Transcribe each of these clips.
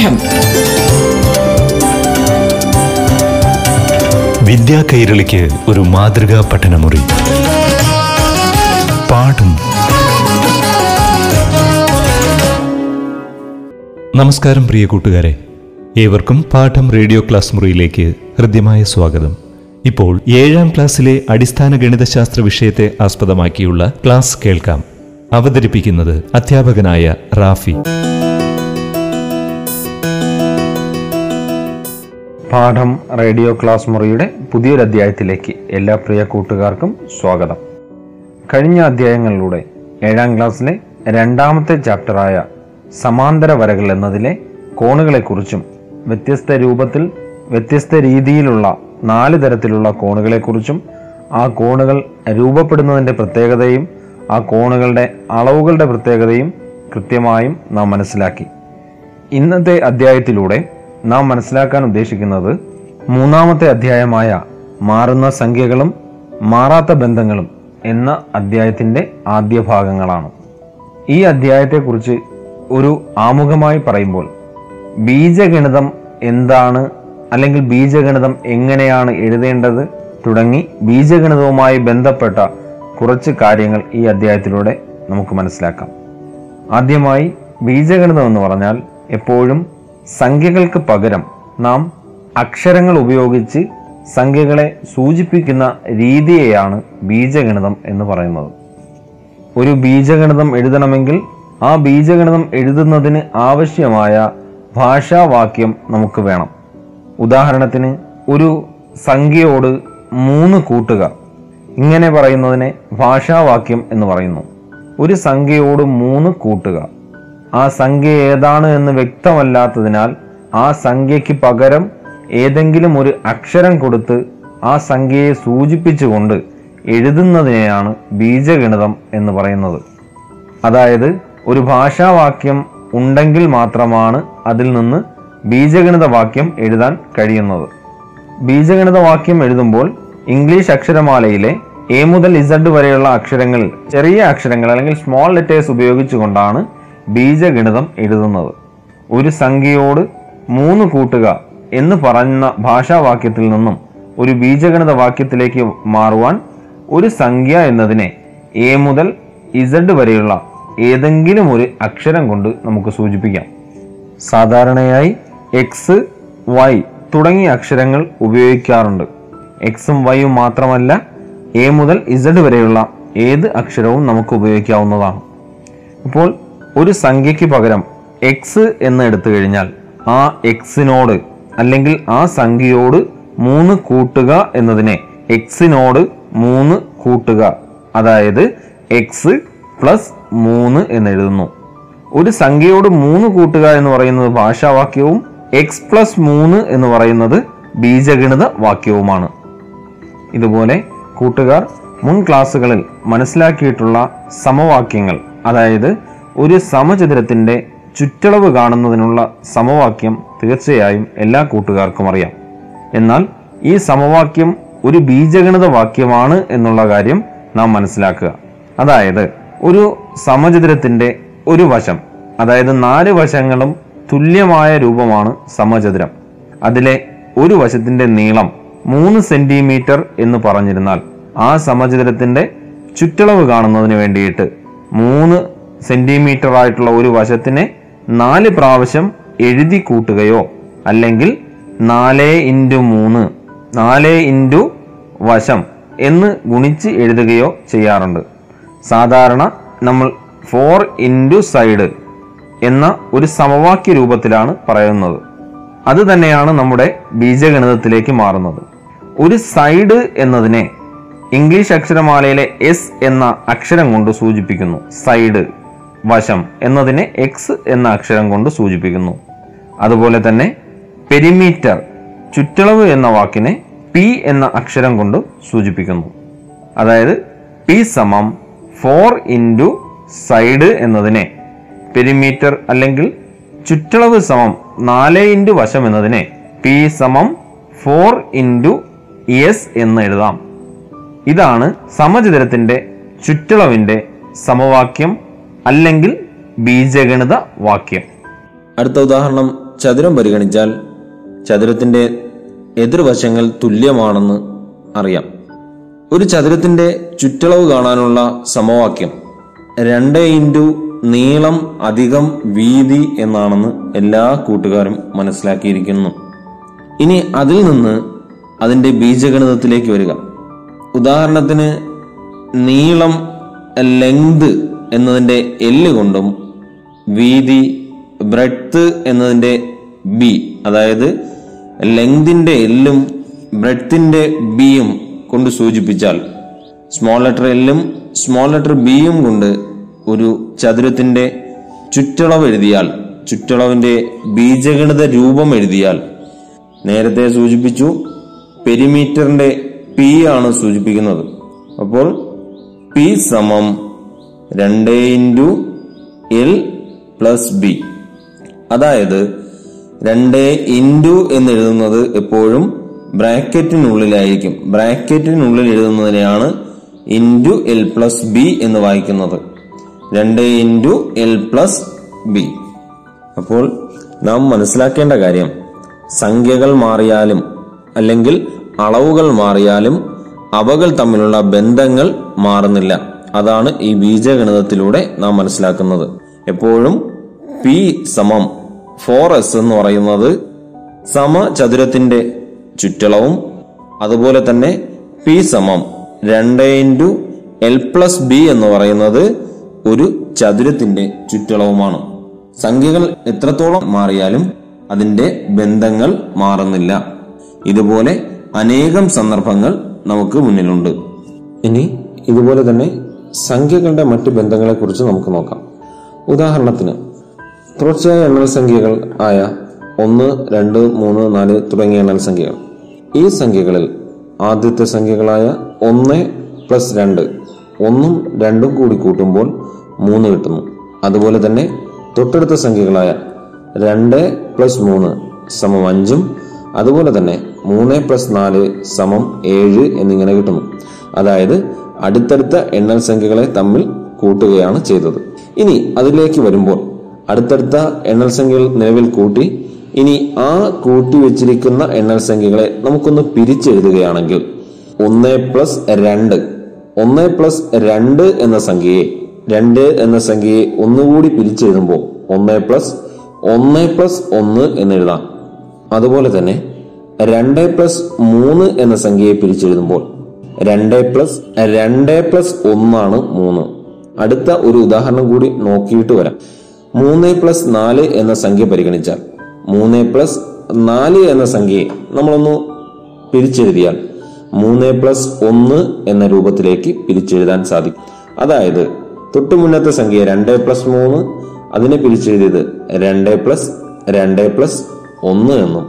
പാഠം. വിദ്യാ കൈരളിക്ക് ഒരു മാതൃകാ പഠനമുറി. പാഠം. നമസ്കാരം പ്രിയ കൂട്ടുകാരെ. ഏവർക്കും പാഠം റേഡിയോ ക്ലാസ് മുറിയിലേക്ക് ഹൃദ്യമായ സ്വാഗതം. ഇപ്പോൾ ഏഴാം ക്ലാസ്സിലെ അടിസ്ഥാന ഗണിതശാസ്ത്ര വിഷയത്തെ ആസ്പദമാക്കിയുള്ള ക്ലാസ് കേൾക്കാം. അവതരിപ്പിക്കുന്നത് അധ്യാപകനായ റാഫി. പാഠം റേഡിയോ ക്ലാസ് മുറിയുടെ പുതിയൊരു അധ്യായത്തിലേക്ക് എല്ലാ പ്രിയ കൂട്ടുകാർക്കും സ്വാഗതം. കഴിഞ്ഞ അധ്യായങ്ങളിലൂടെ ഏഴാം ക്ലാസ്സിലെ രണ്ടാമത്തെ ചാപ്റ്ററായ സമാന്തര വരകൾ എന്നതിലെ കോണുകളെക്കുറിച്ചും വ്യത്യസ്ത രൂപത്തിൽ വ്യത്യസ്ത രീതിയിലുള്ള നാല് തരത്തിലുള്ള കോണുകളെക്കുറിച്ചും ആ കോണുകൾ രൂപപ്പെടുന്നതിന്റെ പ്രത്യേകതയും ആ കോണുകളുടെ അളവുകളുടെ പ്രത്യേകതയും കൃത്യമായും നാം മനസ്സിലാക്കി. ഇന്നത്തെ അധ്യായത്തിലൂടെ നാം മനസ്സിലാക്കാൻ ഉദ്ദേശിക്കുന്നത് മൂന്നാമത്തെ അധ്യായമായ മാറുന്ന സംഖ്യകളും മാറാത്ത ബന്ധങ്ങളും എന്ന അധ്യായത്തിന്റെ ആദ്യ ഭാഗങ്ങളാണ്. ഈ അധ്യായത്തെക്കുറിച്ച് ഒരു ആമുഖമായി പറയുമ്പോൾ ബീജഗണിതം എന്താണ് അല്ലെങ്കിൽ ബീജഗണിതം എങ്ങനെയാണ് എഴുതേണ്ടത് തുടങ്ങി ബീജഗണിതവുമായി ബന്ധപ്പെട്ട കുറച്ച് കാര്യങ്ങൾ ഈ അധ്യായത്തിലൂടെ നമുക്ക് മനസ്സിലാക്കാം. ആദ്യമായി ബീജഗണിതം എന്ന് പറഞ്ഞാൽ എപ്പോഴും സംഖ്യകൾക്ക് പകരം നാം അക്ഷരങ്ങൾ ഉപയോഗിച്ച് സംഖ്യകളെ സൂചിപ്പിക്കുന്ന രീതിയെയാണ് ബീജഗണിതം എന്ന് പറയുന്നത്. ഒരു ബീജഗണിതം എഴുതണമെങ്കിൽ ആ ബീജഗണിതം എഴുതുന്നതിന് ആവശ്യമായ ഭാഷാവാക്യം നമുക്ക് വേണം. ഉദാഹരണത്തിന് ഒരു സംഖ്യയോട് മൂന്ന് കൂട്ടുക. ഇങ്ങനെ പറയുന്നതിനെ ഭാഷാവാക്യം എന്ന് പറയുന്നു. ഒരു സംഖ്യയോട് മൂന്ന് കൂട്ടുക. ആ സംഖ്യ ഏതാണ് എന്ന് വ്യക്തമല്ലാത്തതിനാൽ ആ സംഖ്യയ്ക്ക് പകരം ഏതെങ്കിലും ഒരു അക്ഷരം കൊടുത്ത് ആ സംഖ്യയെ സൂചിപ്പിച്ചുകൊണ്ട് എഴുതുന്നതിനെയാണ് ബീജഗണിതം എന്ന് പറയുന്നത്. അതായത് ഒരു ഭാഷാവാക്യം ഉണ്ടെങ്കിൽ മാത്രമാണ് അതിൽ നിന്ന് ബീജഗണിത വാക്യം എഴുതാൻ കഴിയുന്നത്. ബീജഗണിത വാക്യം എഴുതുമ്പോൾ ഇംഗ്ലീഷ് അക്ഷരമാലയിലെ എ മുതൽ ഇസഡ് വരെയുള്ള അക്ഷരങ്ങൾ ചെറിയ അക്ഷരങ്ങൾ അല്ലെങ്കിൽ സ്മോൾ ലെറ്റേഴ്സ് ഉപയോഗിച്ചുകൊണ്ടാണ് ബീജഗണിതം എഴുതുന്നത്. ഒരു സംഖ്യയോട് മൂന്ന് കൂട്ടുക എന്ന് പറയുന്ന ഭാഷാവാക്യത്തിൽ നിന്നും ഒരു ബീജഗണിത വാക്യത്തിലേക്ക് മാറുവാൻ ഒരു സംഖ്യ എന്നതിനെ എ മുതൽ ഇസഡ് വരെയുള്ള ഏതെങ്കിലും ഒരു അക്ഷരം കൊണ്ട് നമുക്ക് സൂചിപ്പിക്കാം. സാധാരണയായി എക്സ് വൈ തുടങ്ങിയ അക്ഷരങ്ങൾ ഉപയോഗിക്കാറുണ്ട്. എക്സും വൈയും മാത്രമല്ല എ മുതൽ ഇസഡ് വരെയുള്ള ഏത് അക്ഷരവും നമുക്ക് ഉപയോഗിക്കാവുന്നതാണ്. ഇപ്പോൾ ഒരു സംഖ്യയ്ക്ക് പകരം എക്സ് എന്ന് എടുത്തു കഴിഞ്ഞാൽ ആ എക്സിനോട് അല്ലെങ്കിൽ ആ സംഖ്യയോട് മൂന്ന് കൂട്ടുക എന്നതിനെ എക്സിനോട് മൂന്ന് കൂട്ടുക. അതായത് എക്സ് പ്ലസ് മൂന്ന് എന്ന് എഴുതുന്നു. ഒരു സംഖ്യയോട് മൂന്ന് കൂട്ടുക എന്ന് പറയുന്നത് ഭാഷാവാക്യവും എക്സ് പ്ലസ് മൂന്ന് എന്ന് പറയുന്നത് ബീജഗണിത വാക്യവുമാണ്. ഇതുപോലെ കൂട്ടുകാർ മുൻ ക്ലാസ്സുകളിൽ മനസ്സിലാക്കിയിട്ടുള്ള സമവാക്യങ്ങൾ അതായത് ഒരു സമചതുരത്തിന്റെ ചുറ്റളവ് കാണുന്നതിനുള്ള സമവാക്യം തീർച്ചയായും എല്ലാ കൂട്ടുകാർക്കും അറിയാം. എന്നാൽ ഈ സമവാക്യം ഒരു ബീജഗണിത വാക്യമാണ് എന്നുള്ള കാര്യം നാം മനസ്സിലാക്കുക. അതായത് ഒരു സമചതുരത്തിന്റെ ഒരു വശം അതായത് നാല് വശങ്ങളും തുല്യമായ രൂപമാണ് സമചതുരം. അതിലെ ഒരു വശത്തിന്റെ നീളം മൂന്ന് സെന്റിമീറ്റർ എന്ന് പറഞ്ഞിരുന്നാൽ ആ സമചതുരത്തിന്റെ ചുറ്റളവ് കാണുന്നതിന് വേണ്ടിയിട്ട് മൂന്ന് സെന്റിമീറ്റർ ആയിട്ടുള്ള ഒരു വശത്തിനെ നാല് പ്രാവശ്യം എഴുതി കൂട്ടുകയോ അല്ലെങ്കിൽ നാല് ഇന്റു മൂന്ന് നാല് ഇന്റു വശം എന്ന് ഗുണിച്ച് എഴുതുകയോ ചെയ്യാറുണ്ട്. സാധാരണ നമ്മൾ ഫോർ ഇന്റു സൈഡ് എന്ന ഒരു സമവാക്യ രൂപത്തിലാണ് പറയുന്നത്. അത് തന്നെയാണ് നമ്മുടെ ബീജഗണിതത്തിലേക്ക് മാറുന്നത്. ഒരു സൈഡ് എന്നതിനെ ഇംഗ്ലീഷ് അക്ഷരമാലയിലെ എസ് എന്ന അക്ഷരം കൊണ്ട് സൂചിപ്പിക്കുന്നു. സൈഡ്. വശം എന്നതിനെ എക്സ് എന്ന അക്ഷരം കൊണ്ട് സൂചിപ്പിക്കുന്നു. അതുപോലെ തന്നെ പെരിമീറ്റർ ചുറ്റളവ് എന്ന വാക്കിനെ പി എന്ന അക്ഷരം കൊണ്ട് സൂചിപ്പിക്കുന്നു. അതായത് പി സമം ഫോർ ഇന്റു സൈഡ് എന്നതിനെ പെരിമീറ്റർ അല്ലെങ്കിൽ ചുറ്റളവ് സമം നാല് ഇന്റു വശം എന്നതിനെ പി സമം ഫോർ ഇന്റു എസ് എന്ന് എഴുതാം. ഇതാണ് സമചിതരത്തിന്റെ ചുറ്റളവിന്റെ സമവാക്യം അല്ലെങ്കിൽ ബീജഗണിത വാക്യം. അടുത്ത ഉദാഹരണം ചതുരം പരിഗണിച്ചാൽ ചതുരത്തിന്റെ എതിർവശങ്ങൾ തുല്യമാണെന്ന് അറിയാം. ഒരു ചതുരത്തിന്റെ ചുറ്റളവ് കാണാനുള്ള സമവാക്യം രണ്ട് ഇന്റു നീളം അധികം വീതി എന്നാണെന്ന് എല്ലാ കൂട്ടുകാരും മനസ്സിലാക്കിയിരിക്കുന്നു. ഇനി അതിൽ നിന്ന് അതിന്റെ ബീജഗണിതത്തിലേക്ക് വരിക. ഉദാഹരണത്തിന് നീളം ലെങ്ത് എന്നതിന്റെ എല്ല് കൊണ്ടും വീതി ബ്രെഡ്ത്ത് എന്നതിന്റെ ബി അതായത് ലെങ്തിന്റെ എല്ലും ബ്രെഡ്ത്തിന്റെ ബിയും കൊണ്ട് സൂചിപ്പിച്ചാൽ സ്മോൾ ലെറ്റർ എല്ലും സ്മോൾ ലെറ്റർ ബിയും കൊണ്ട് ഒരു ചതുരത്തിന്റെ ചുറ്റളവ് എഴുതിയാൽ ചുറ്റളവിന്റെ ബീജഗണിത രൂപം എഴുതിയാൽ നേരത്തെ സൂചിപ്പിച്ചു പെരിമീറ്ററിന്റെ പി ആണ് സൂചിപ്പിക്കുന്നത്. അപ്പോൾ പി സമം രണ്ട് ഇന്റു എൽ പ്ലസ് ബി. അതായത് രണ്ട് ഇന്റു എന്ന് എഴുതുന്നത് എപ്പോഴും ബ്രാക്കറ്റിനുള്ളിലായിരിക്കും. ബ്രാക്കറ്റിനുള്ളിൽ എഴുതുന്നതിനെയാണ് ഇന്റു എൽ പ്ലസ് ബി എന്ന് വായിക്കുന്നത്. രണ്ട് ഇന്റു എൽ പ്ലസ് ബി. അപ്പോൾ നാം മനസ്സിലാക്കേണ്ട കാര്യം സംഖ്യകൾ മാറിയാലും അല്ലെങ്കിൽ അളവുകൾ മാറിയാലും അവകൾ തമ്മിലുള്ള ബന്ധങ്ങൾ മാറുന്നില്ല. അതാണ് ഈ ബീജഗണിതത്തിലൂടെ നാം മനസ്സിലാക്കുന്നത്. എപ്പോഴും പി സമം ഫോർ എസ് എന്ന് പറയുന്നത് സമചതുരത്തിന്റെ ചുറ്റളവും അതുപോലെ തന്നെ പി സമം രണ്ട് ഇന്റു എൽ പ്ലസ് ബി എന്ന് പറയുന്നത് ഒരു ചതുരത്തിന്റെ ചുറ്റളവുമാണ്. സംഖ്യകൾ എത്രത്തോളം മാറിയാലും അതിന്റെ ബന്ധങ്ങൾ മാറുന്നില്ല. ഇതുപോലെ അനേകം സന്ദർഭങ്ങൾ നമുക്ക് മുന്നിലുണ്ട്. ഇനി ഇതുപോലെ തന്നെ സംഖ്യകളുടെ മറ്റ് ബന്ധങ്ങളെ കുറിച്ച് നമുക്ക് നോക്കാം. ഉദാഹരണത്തിന് തുടർച്ചയായ എണ്ണൽ സംഖ്യകൾ ആയ ഒന്ന് രണ്ട് മൂന്ന് നാല് തുടങ്ങിയ എണ്ണൽ സംഖ്യകൾ. ഈ സംഖ്യകളിൽ ആദ്യത്തെ സംഖ്യകളായ ഒന്ന് പ്ലസ് രണ്ട് ഒന്നും രണ്ടും കൂടി കൂട്ടുമ്പോൾ മൂന്ന് കിട്ടുന്നു. അതുപോലെ തന്നെ തൊട്ടടുത്ത സംഖ്യകളായ രണ്ട് പ്ലസ് മൂന്ന് സമം അഞ്ചും അതുപോലെ തന്നെ മൂന്ന് പ്ലസ് നാല് സമം ഏഴ് എന്നിങ്ങനെ കിട്ടുന്നു. അതായത് അടുത്തടുത്ത എണ്ണൽ സംഖ്യകളെ തമ്മിൽ കൂട്ടുകയാണ് ചെയ്തത്. ഇനി അതിലേക്ക് വരുമ്പോൾ അടുത്തടുത്ത എണ്ണൽ സംഖ്യകൾ നിലവിൽ കൂട്ടി ഇനി ആ കൂട്ടി വെച്ചിരിക്കുന്ന എണ്ണൽ സംഖ്യകളെ നമുക്കൊന്ന് പിരിച്ചെഴുതുകയാണെങ്കിൽ ഒന്ന് പ്ലസ് രണ്ട് ഒന്ന് പ്ലസ് രണ്ട് എന്ന സംഖ്യയെ രണ്ട് എന്ന സംഖ്യയെ ഒന്നുകൂടി പിരിച്ചെഴുതുമ്പോൾ ഒന്ന് പ്ലസ് ഒന്ന് പ്ലസ് ഒന്ന് എന്നെഴുതാം. അതുപോലെ തന്നെ രണ്ട് പ്ലസ് മൂന്ന് എന്ന സംഖ്യയെ പിരിച്ചെഴുതുമ്പോൾ രണ്ട് പ്ലസ് രണ്ട് പ്ലസ് ഒന്നാണ് മൂന്ന്. അടുത്ത ഒരു ഉദാഹരണം കൂടി നോക്കിയിട്ട് വരാം. മൂന്ന് പ്ലസ് നാല് എന്ന സംഖ്യ പരിഗണിച്ചാൽ മൂന്ന് പ്ലസ് നാല് എന്ന സംഖ്യയെ നമ്മളൊന്ന് പിരിച്ചെഴുതിയാൽ മൂന്ന് പ്ലസ് ഒന്ന് എന്ന രൂപത്തിലേക്ക് പിരിച്ചെഴുതാൻ സാധിക്കും. അതായത് തൊട്ടു മുന്നത്തെ സംഖ്യ രണ്ട് പ്ലസ് മൂന്ന് അതിനെ പിരിച്ചെഴുതിയത് രണ്ട് പ്ലസ് രണ്ട് പ്ലസ് ഒന്ന് എന്നും.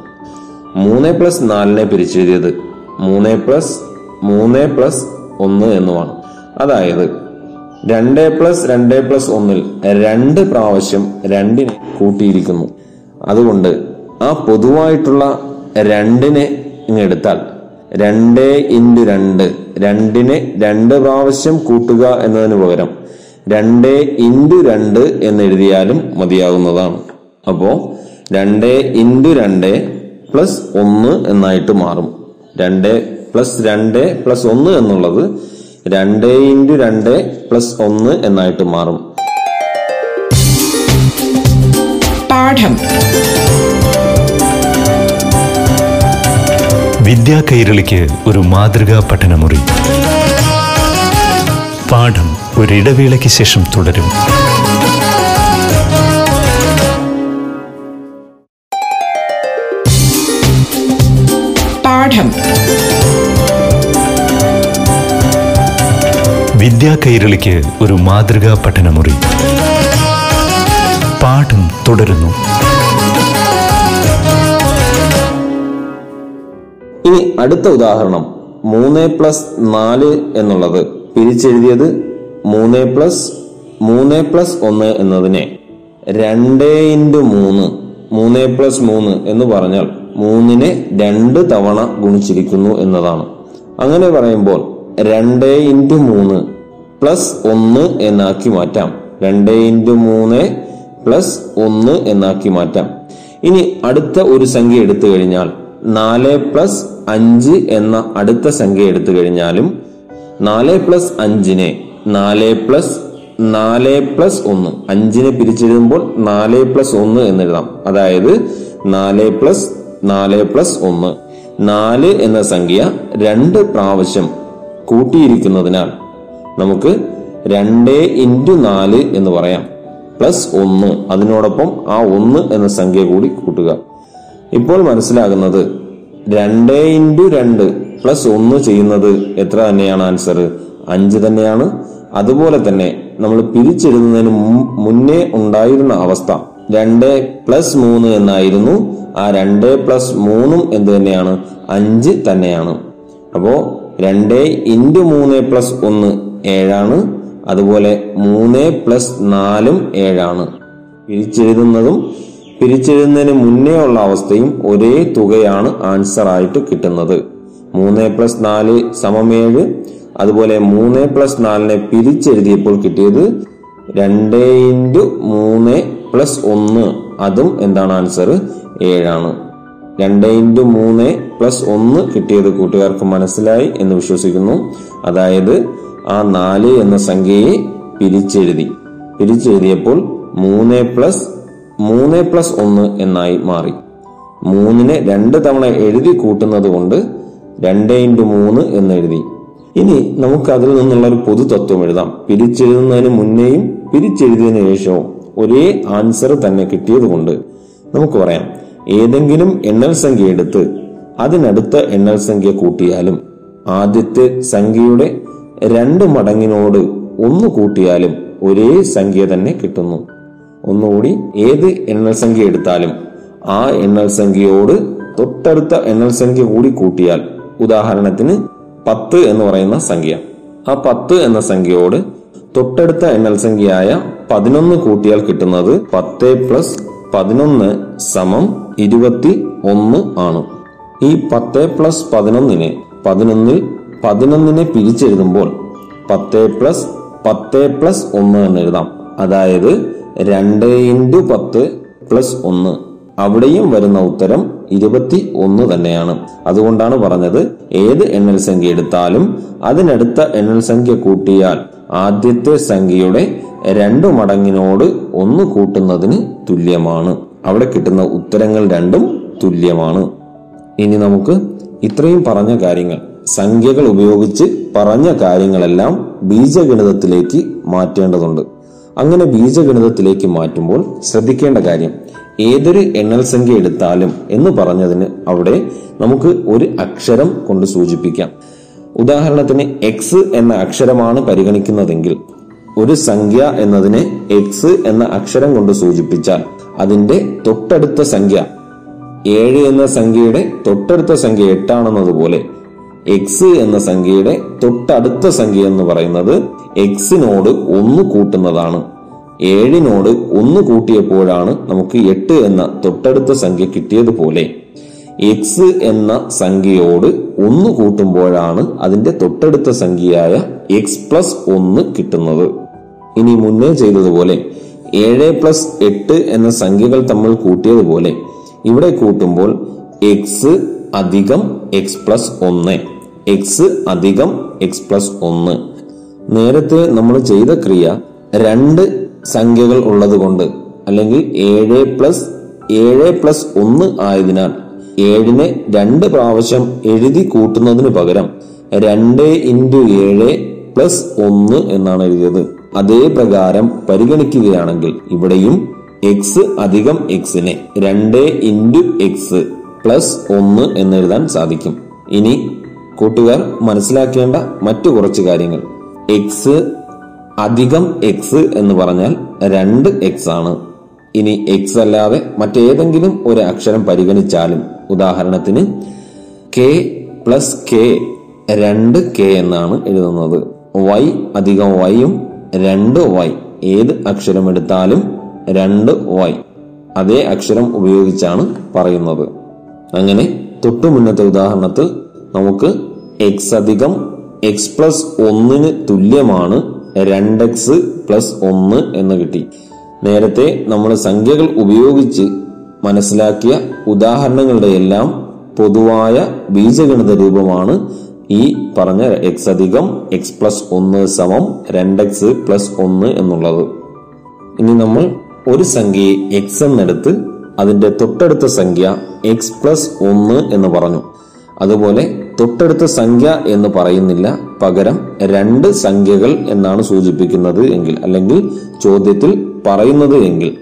മൂന്ന് പ്ലസ് നാലിനെ പിരിച്ചെഴുതിയത് മൂന്ന് പ്ലസ് മൂന്ന് പ്ലസ് ഒന്ന് എന്നുമാണ് അതായത് രണ്ട് പ്ലസ് രണ്ട് പ്ലസ് ഒന്നിൽ രണ്ട് പ്രാവശ്യം രണ്ടിനെ കൂട്ടിയിരിക്കുന്നു. അതുകൊണ്ട് ആ പൊതുവായിട്ടുള്ള രണ്ടിനെ എടുത്താൽ രണ്ട് ഇന്റു രണ്ട് രണ്ടിനെ രണ്ട് പ്രാവശ്യം കൂട്ടുക എന്നതിന് പകരം രണ്ട് ഇന്റു രണ്ട് എന്ന് എഴുതിയാലും മതിയാകുന്നതാണ് അപ്പോ രണ്ട് ഇന്റു രണ്ട് പ്ലസ് ഒന്ന് എന്നായിട്ട് മാറും. രണ്ട് പ്ലസ് രണ്ട് പ്ലസ് ഒന്ന് എന്നുള്ളത് രണ്ട് ഇന്റു രണ്ട് പ്ലസ് ഒന്ന് എന്നായിട്ട് മാറും. പാഠം. വിദ്യാ കൈരളിക്ക് ഒരു മാതൃകാ പഠനമുറി. പാഠം ഒരിടവേളയ്ക്ക് ശേഷം തുടരും. പാഠം. വിദ്യാ കൈരളിക്ക് ഒരു മാതൃകാ പഠനമുറി. പാഠം തുടരുന്നു. ഇനി അടുത്ത ഉദാഹരണം. മൂന്ന് പ്ലസ് നാല് എന്നുള്ളത് പിരിച്ചെഴുതിയത് മൂന്ന് പ്ലസ് മൂന്ന് പ്ലസ് ഒന്ന് എന്നതിനെ രണ്ട് ഇന്റു മൂന്ന് മൂന്ന് പ്ലസ് മൂന്ന് എന്ന് പറഞ്ഞാൽ മൂന്നിനെ രണ്ട് തവണ ഗുണിച്ചിരിക്കുന്നു എന്നതാണ്. അങ്ങനെ പറയുമ്പോൾ രണ്ട് ഇന്റു മൂന്ന് പ്ലസ് ഒന്ന് എന്നാക്കി മാറ്റാം. രണ്ട് ഇന്റു മൂന്ന് പ്ലസ് ഒന്ന് എന്നാക്കി മാറ്റാം. ഇനി അടുത്ത ഒരു സംഖ്യ എടുത്തു കഴിഞ്ഞാൽ നാല് പ്ലസ് അഞ്ച് എന്ന അടുത്ത സംഖ്യ എടുത്തു കഴിഞ്ഞാലും നാല് പ്ലസ് അഞ്ചിനെ നാല് പ്ലസ് നാല് പ്ലസ് ഒന്ന്. അഞ്ചിനെ പിരിച്ചെഴുതുമ്പോൾ നാല് പ്ലസ് ഒന്ന് എന്ന് എഴുതാം അതായത് നാല് പ്ലസ് നാല് പ്ലസ് ഒന്ന്. നാല് എന്ന സംഖ്യ രണ്ട് പ്രാവശ്യം കൂട്ടിയിരിക്കുന്നതിനാൽ നമുക്ക് രണ്ട് ഇന്റു നാല് എന്ന് പറയാം. പ്ലസ് ഒന്ന്. അതിനോടൊപ്പം ആ ഒന്ന് എന്ന സംഖ്യ കൂടി കൂട്ടുക. ഇപ്പോൾ മനസ്സിലാകുന്നത് രണ്ട് ഇന്റു രണ്ട് പ്ലസ് ഒന്ന് ചെയ്യുന്നത് എത്ര തന്നെയാണ് ആൻസർ? അഞ്ച് തന്നെയാണ്. അതുപോലെ തന്നെ നമ്മൾ പിരിച്ചെഴുതുന്നതിന് മുന്നേ ഉണ്ടായിരുന്ന അവസ്ഥ രണ്ട് പ്ലസ് മൂന്ന് എന്നായിരുന്നു. ആ രണ്ട് പ്ലസ് മൂന്നും എന്ത് തന്നെയാണ്? അഞ്ച് തന്നെയാണ്. അപ്പോ രണ്ട് ഇന്റു മൂന്ന് പ്ലസ് ഒന്ന് ഏഴാണ്. അതുപോലെ മൂന്ന് പ്ലസ് നാലും ഏഴാണ്. പിരിച്ചെഴുതുന്നതും പിരിച്ചെഴുതുന്നതിന് മുന്നേ ഉള്ള അവസ്ഥയും ഒരേ തുകയാണ് ആൻസർ ആയിട്ട് കിട്ടുന്നത്. മൂന്ന് പ്ലസ് നാല് സമം ഏഴ്. അതുപോലെ മൂന്ന് പ്ലസ് നാലിനെ പിരിച്ചെഴുതിയപ്പോൾ കിട്ടിയത് രണ്ട് ഇന്റു മൂന്ന് പ്ലസ് ഒന്ന്. അതും എന്താണ് ആൻസർ? ഏഴാണ്. രണ്ട് ഇന്റു മൂന്ന് പ്ലസ് ഒന്ന് കിട്ടിയത് കൂട്ടുകാർക്ക് മനസ്സിലായി എന്ന് വിശ്വസിക്കുന്നു. അതായത് ആ നാല് എന്ന സംഖ്യയെ പിരിച്ചെഴുതി. പിരിച്ചെഴുതിയപ്പോൾ മൂന്ന് പ്ലസ് മൂന്ന് പ്ലസ് ഒന്ന് എന്നായി മാറി. മൂന്നിനെ രണ്ട് തവണ എഴുതി കൂട്ടുന്നത് കൊണ്ട് രണ്ട് ഇന്റു മൂന്ന് എന്ന് എഴുതി ഇനി നമുക്ക് അതിൽ നിന്നുള്ള ഒരു പൊതു തത്വം എഴുതാം. പിരിച്ചെഴുതുന്നതിന് മുന്നേയും പിരിച്ചെഴുതിയതിനു ശേഷവും ഒരേ ആൻസർ തന്നെ കിട്ടിയത് കൊണ്ട് നമുക്ക് പറയാം. ഏതെങ്കിലും എണ്ണൽ സംഖ്യ എടുത്ത് അതിനടുത്ത എണ്ണൽ സംഖ്യ കൂട്ടിയാലും ആദ്യത്തെ സംഖ്യയുടെ രണ്ട് മടങ്ങിനോട് ഒന്ന് കൂട്ടിയാലും ഒരേ സംഖ്യ തന്നെ കിട്ടുന്നു. ഒന്നുകൂടി ഏത് എണ്ണൽ സംഖ്യ എടുത്താലും ആ എണ്ണൽ സംഖ്യയോട് തൊട്ടടുത്ത എണ്ണൽ സംഖ്യ കൂടി കൂട്ടിയാൽ ഉദാഹരണത്തിന് പത്ത് എന്ന് പറയുന്ന സംഖ്യ. ആ പത്ത് എന്ന സംഖ്യയോട് തൊട്ടടുത്ത എണ്ണൽ സംഖ്യയായ പതിനൊന്ന് കൂട്ടിയാൽ കിട്ടുന്നത് പത്ത് പ്ലസ് പതിനൊന്ന് സമം ഇരുപത്തി ഒന്ന് ആണ്. ഈ പത്ത് പ്ലസ് പതിനൊന്നിനെ പതിനൊന്നിൽ പതിനൊന്നിനെ പിരിച്ചെഴുതുമ്പോൾ പത്ത് പ്ലസ് പത്ത് പ്ലസ് ഒന്ന് എന്ന് എഴുതാം. അതായത് രണ്ട് ഇന്റു പത്ത് പ്ലസ് ഒന്ന്. അവിടെയും വരുന്ന ഉത്തരം ഇരുപത്തി ഒന്ന് തന്നെയാണ്. അതുകൊണ്ടാണ് പറഞ്ഞത് ഏത് എണ്ണൽ സംഖ്യ എടുത്താലും അതിനടുത്ത എണ്ണൽ സംഖ്യ കൂട്ടിയാൽ ആദ്യത്തെ സംഖ്യയുടെ രണ്ടു മടങ്ങിനോട് ഒന്ന് കൂട്ടുന്നതിന് തുല്യമാണ്. അവിടെ കിട്ടുന്ന ഉത്തരങ്ങൾ രണ്ടും തുല്യമാണ്. ഇനി നമുക്ക് ഇത്രയും പറഞ്ഞ കാര്യങ്ങൾ സംഖ്യകൾ ഉപയോഗിച്ച് പറഞ്ഞ കാര്യങ്ങളെല്ലാം ബീജഗണിതത്തിലേക്ക് മാറ്റേണ്ടതുണ്ട്. അങ്ങനെ ബീജഗണിതത്തിലേക്ക് മാറ്റുമ്പോൾ ശ്രദ്ധിക്കേണ്ട കാര്യം ഏതൊരു എണ്ണൽ സംഖ്യ എടുത്താലും എന്ന് പറഞ്ഞതിന് അവിടെ നമുക്ക് ഒരു അക്ഷരം കൊണ്ട് സൂചിപ്പിക്കാം. ഉദാഹരണത്തിന് എക്സ് എന്ന അക്ഷരമാണ് പരിഗണിക്കുന്നതെങ്കിൽ ഒരു സംഖ്യ എന്നതിനെ എക്സ് എന്ന അക്ഷരം കൊണ്ട് സൂചിപ്പിച്ചാൽ അതിന്റെ തൊട്ടടുത്ത സംഖ്യ ഏഴ് എന്ന സംഖ്യയുടെ തൊട്ടടുത്ത സംഖ്യ എട്ടാണെന്നതുപോലെ എക്സ് എന്ന സംഖ്യയുടെ തൊട്ടടുത്ത സംഖ്യ എന്ന് പറയുന്നത് എക്സിനോട് ഒന്ന് കൂട്ടുന്നതാണ്. ഏഴിനോട് ഒന്ന് കൂട്ടിയപ്പോഴാണ് നമുക്ക് എട്ട് എന്ന തൊട്ടടുത്ത സംഖ്യ കിട്ടിയതുപോലെ എക്സ് എന്ന സംഖ്യയോട് ഒന്ന് കൂട്ടുമ്പോഴാണ് അതിന്റെ തൊട്ടടുത്ത സംഖ്യയായ എക്സ് പ്ലസ് ഒന്ന് കിട്ടുന്നത്. ഇനി മുന്നേ ചെയ്തതുപോലെ ഏഴ് പ്ലസ് എട്ട് എന്ന സംഖ്യകൾ തമ്മിൽ കൂട്ടിയതുപോലെ ഇവിടെ കൂട്ടുമ്പോൾ എക്സ് അധികം എക്സ് പ്ലസ് ഒന്ന്. എക്സ് അധികം എക്സ് പ്ലസ് ഒന്ന്. നേരത്തെ നമ്മൾ ചെയ്ത ക്രിയ രണ്ട് സംഖ്യകൾ ഉള്ളത് കൊണ്ട് അല്ലെങ്കിൽ ഏഴ് പ്ലസ് ഏഴ് പ്ലസ് ഒന്ന് ആയതിനാൽ ഏഴിനെ രണ്ട് പ്രാവശ്യം എഴുതി കൂട്ടുന്നതിന് പകരം രണ്ട് ഇന്റു ഏഴ് പ്ലസ് ഒന്ന് എന്നാണ് എഴുതിയത്. അതേ പ്രകാരം പരിഗണിക്കുകയാണെങ്കിൽ ഇവിടെയും എക്സ് അധികം എക്സിനെ രണ്ട് ഇന്റു എക്സ് പ്ലസ് ഒന്ന് എന്ന് എഴുതാൻ സാധിക്കും. ഇനി കൂട്ടുകാർ മനസ്സിലാക്കേണ്ട മറ്റു കുറച്ച് കാര്യങ്ങൾ. എക്സ് അധികം എക്സ് എന്ന് പറഞ്ഞാൽ രണ്ട് എക്സ് ആണ്. ഇനി എക്സ് അല്ലാതെ മറ്റേതെങ്കിലും ഒരു അക്ഷരം പരിഗണിച്ചാലും ഉദാഹരണത്തിന് കെ പ്ലസ് കെ രണ്ട് കെ എന്നാണ് എഴുതുന്നത്. വൈ അധികം വൈയും രണ്ട് വൈ ഏത് അക്ഷരം എടുത്താലും രണ്ട് വൈ അതേ അക്ഷരം ഉപയോഗിച്ചാണ് പറയുന്നത്. അങ്ങനെ തൊട്ടുമുന്നത്തെ ഉദാഹരണത്തിൽ നമുക്ക് എക്സ് അധികം എക്സ് പ്ലസ് ഒന്നിന് തുല്യമാണ് രണ്ട് എക്സ് പ്ലസ് ഒന്ന് എന്ന് കിട്ടി. നേരത്തെ നമ്മൾ സംഖ്യകൾ ഉപയോഗിച്ച് മനസ്സിലാക്കിയ ഉദാഹരണങ്ങളുടെ എല്ലാം പൊതുവായ ബീജഗണിത രൂപമാണ് ഈ പറഞ്ഞ എക്സ് അധികം എക്സ് പ്ലസ് ഒന്ന് സമം രണ്ട് എക്സ് പ്ലസ് ഒന്ന് എന്നുള്ളത്. ഇനി നമ്മൾ ഒരു സംഖ്യയെ എക്സ് എന്നെടുത്ത് അതിന്റെ തൊട്ടടുത്ത സംഖ്യ എക്സ് പ്ലസ് ഒന്ന് എന്ന് പറഞ്ഞു. അതുപോലെ തൊട്ടടുത്ത സംഖ്യ എന്ന് പറയുന്നില്ല. പകരം രണ്ട് സംഖ്യകൾ എന്നാണ് സൂചിപ്പിക്കുന്നത് എങ്കിൽ അല്ലെങ്കിൽ ചോദ്യത്തിൽ പറയുന്നത് എങ്കിൽ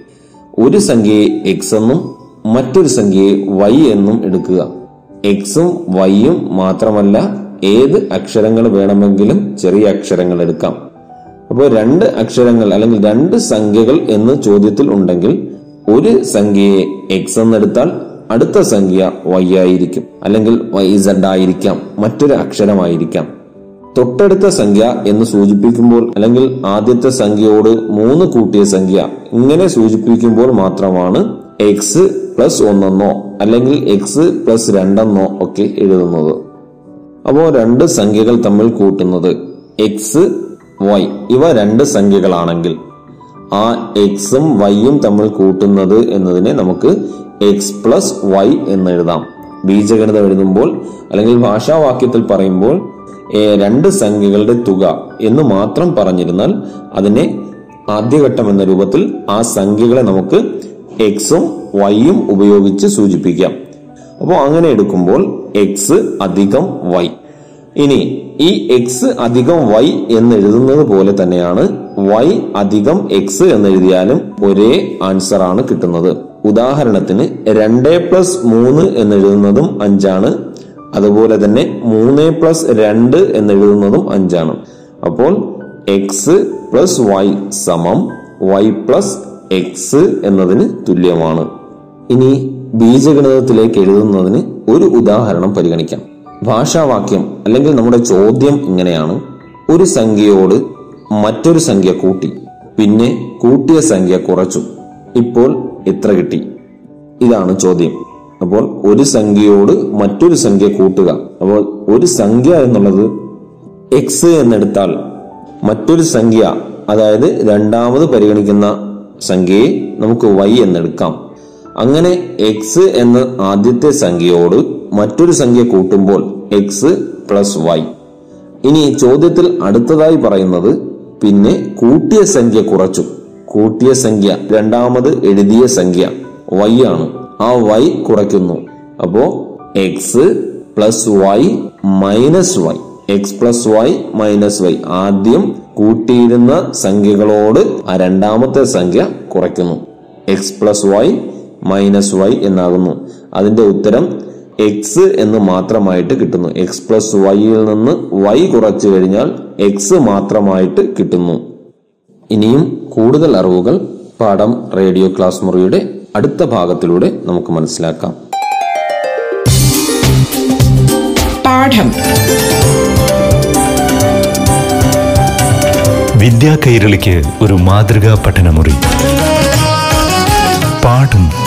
ഒരു സംഖ്യയെ എക്സ് എന്നും മറ്റൊരു സംഖ്യയെ വൈ എന്നും എടുക്കുക. എക്സും വൈയും മാത്രമല്ല ഏത് അക്ഷരങ്ങൾ വേണമെങ്കിലും ചെറിയ അക്ഷരങ്ങൾ എടുക്കാം. അപ്പോൾ രണ്ട് അക്ഷരങ്ങൾ അല്ലെങ്കിൽ രണ്ട് സംഖ്യകൾ എന്ന് ചോദ്യത്തിൽ ഉണ്ടെങ്കിൽ ഒരു സംഖ്യയെ എക്സ് എന്നെടുത്താൽ അടുത്ത സംഖ്യ വൈ ആയിരിക്കും. അല്ലെങ്കിൽ വൈ സെഡ് ആയിരിക്കാം. മറ്റൊരു അക്ഷരമായിരിക്കാം. തൊട്ടടുത്ത സംഖ്യ എന്ന് സൂചിപ്പിക്കുമ്പോൾ അല്ലെങ്കിൽ ആദ്യത്തെ സംഖ്യയോട് മൂന്ന് കൂട്ടിയ സംഖ്യ ഇങ്ങനെ സൂചിപ്പിക്കുമ്പോൾ മാത്രമാണ് എക്സ് പ്ലസ് ഒന്നെന്നോ അല്ലെങ്കിൽ എക്സ് പ്ലസ് രണ്ടെന്നോ ഒക്കെ എഴുതുന്നത്. അപ്പോൾ രണ്ട് സംഖ്യകൾ തമ്മിൽ കൂട്ടുന്നത് എക്സ് വൈ ഇവ രണ്ട് സംഖ്യകളാണെങ്കിൽ ആ എക്സും വൈയും തമ്മിൽ കൂട്ടുന്നത് എന്നതിനെ നമുക്ക് എക്സ് പ്ലസ് വൈ എന്ന് എഴുതാം. ബീജഗണിതം എഴുതുമ്പോൾ അല്ലെങ്കിൽ ഭാഷാവാക്യത്തിൽ പറയുമ്പോൾ രണ്ട് സംഖ്യകളുടെ തുക എന്ന് മാത്രം പറഞ്ഞിരുന്നാൽ അതിനെ ആദ്യഘട്ടം എന്ന രൂപത്തിൽ ആ സംഖ്യകളെ നമുക്ക് എക്സും വൈയും ഉപയോഗിച്ച് സൂചിപ്പിക്കാം. അപ്പോൾ അങ്ങനെ എടുക്കുമ്പോൾ എക്സ് അധികം വൈ ഇനി ഈ എക്സ് അധികം വൈ എന്ന് എഴുതുന്നത് പോലെ തന്നെയാണ് വൈ അധികം എക്സ് എന്ന് എഴുതിയാലും ഒരേ ആൻസർ ആണ് കിട്ടുന്നത്. ഉദാഹരണത്തിന് രണ്ട് പ്ലസ് മൂന്ന് എന്നെഴുതുന്നതും അഞ്ചാണ്. അതുപോലെ തന്നെ മൂന്ന് പ്ലസ് രണ്ട് എന്നെഴുതുന്നതും അഞ്ചാണ്. അപ്പോൾ എക്സ് പ്ലസ് വൈ സമം വൈ പ്ലസ് എക്സ് എന്നതിന് തുല്യമാണ്. ഇനി ബീജഗണിതത്തിലേക്ക് എഴുതുന്നതിന് ഒരു ഉദാഹരണം പരിഗണിക്കാം. ഭാഷാവാക്യം അല്ലെങ്കിൽ നമ്മുടെ ചോദ്യം ഇങ്ങനെയാണ്. ഒരു സംഖ്യയോട് മറ്റൊരു സംഖ്യ കൂട്ടി. പിന്നെ കൂട്ടിയ സംഖ്യ കുറച്ചു. ഇപ്പോൾ എത്ര കിട്ടി. ഇതാണ് ചോദ്യം. അപ്പോൾ ഒരു സംഖ്യയോട് മറ്റൊരു സംഖ്യ കൂട്ടുക. അപ്പോൾ ഒരു സംഖ്യ എന്നുള്ളത് എക്സ് എന്നെടുത്താൽ മറ്റൊരു സംഖ്യ അതായത് രണ്ടാമത് പരിഗണിക്കുന്ന സംഖ്യയെ നമുക്ക് വൈ എന്നെടുക്കാം. അങ്ങനെ എക്സ് എന്ന ആദ്യത്തെ സംഖ്യയോട് മറ്റൊരു സംഖ്യ കൂട്ടുമ്പോൾ എക്സ് പ്ലസ് വൈ ഇനി ചോദ്യത്തിൽ അടുത്തതായി പറയുന്നത് പിന്നെ കൂട്ടിയ സംഖ്യ കുറച്ചു. കൂട്ടിയ സംഖ്യ. രണ്ടാമത് എഴുതിയ സംഖ്യ. വൈ ആണ്. ആ വൈ കുറയ്ക്കുന്നു. അപ്പോ X plus Y minus Y X plus Y minus Y ആദ്യം കൂട്ടിയിരുന്ന സംഖ്യകളോട് ആ രണ്ടാമത്തെ സംഖ്യ കുറയ്ക്കുന്നു. X plus Y minus Y എന്നാകുന്നു. അതിന്റെ ഉത്തരം എക്സ് എന്ന് മാത്രമായിട്ട് കിട്ടുന്നു. എക്സ് പ്ലസ് വൈയിൽ നിന്ന് വൈ കുറച്ചു കഴിഞ്ഞാൽ എക്സ് മാത്രമായിട്ട് കിട്ടുന്നു. ഇനിയും കൂടുതൽ അറിവുകൾ പാഠം റേഡിയോ ക്ലാസ് മുറിയുടെ അടുത്ത ഭാഗത്തിലൂടെ നമുക്ക് മനസ്സിലാക്കാം. പാഠം. വിദ്യാ കൈരളിക്ക് ഒരു മാതൃകാ പഠനമുറി. പാഠം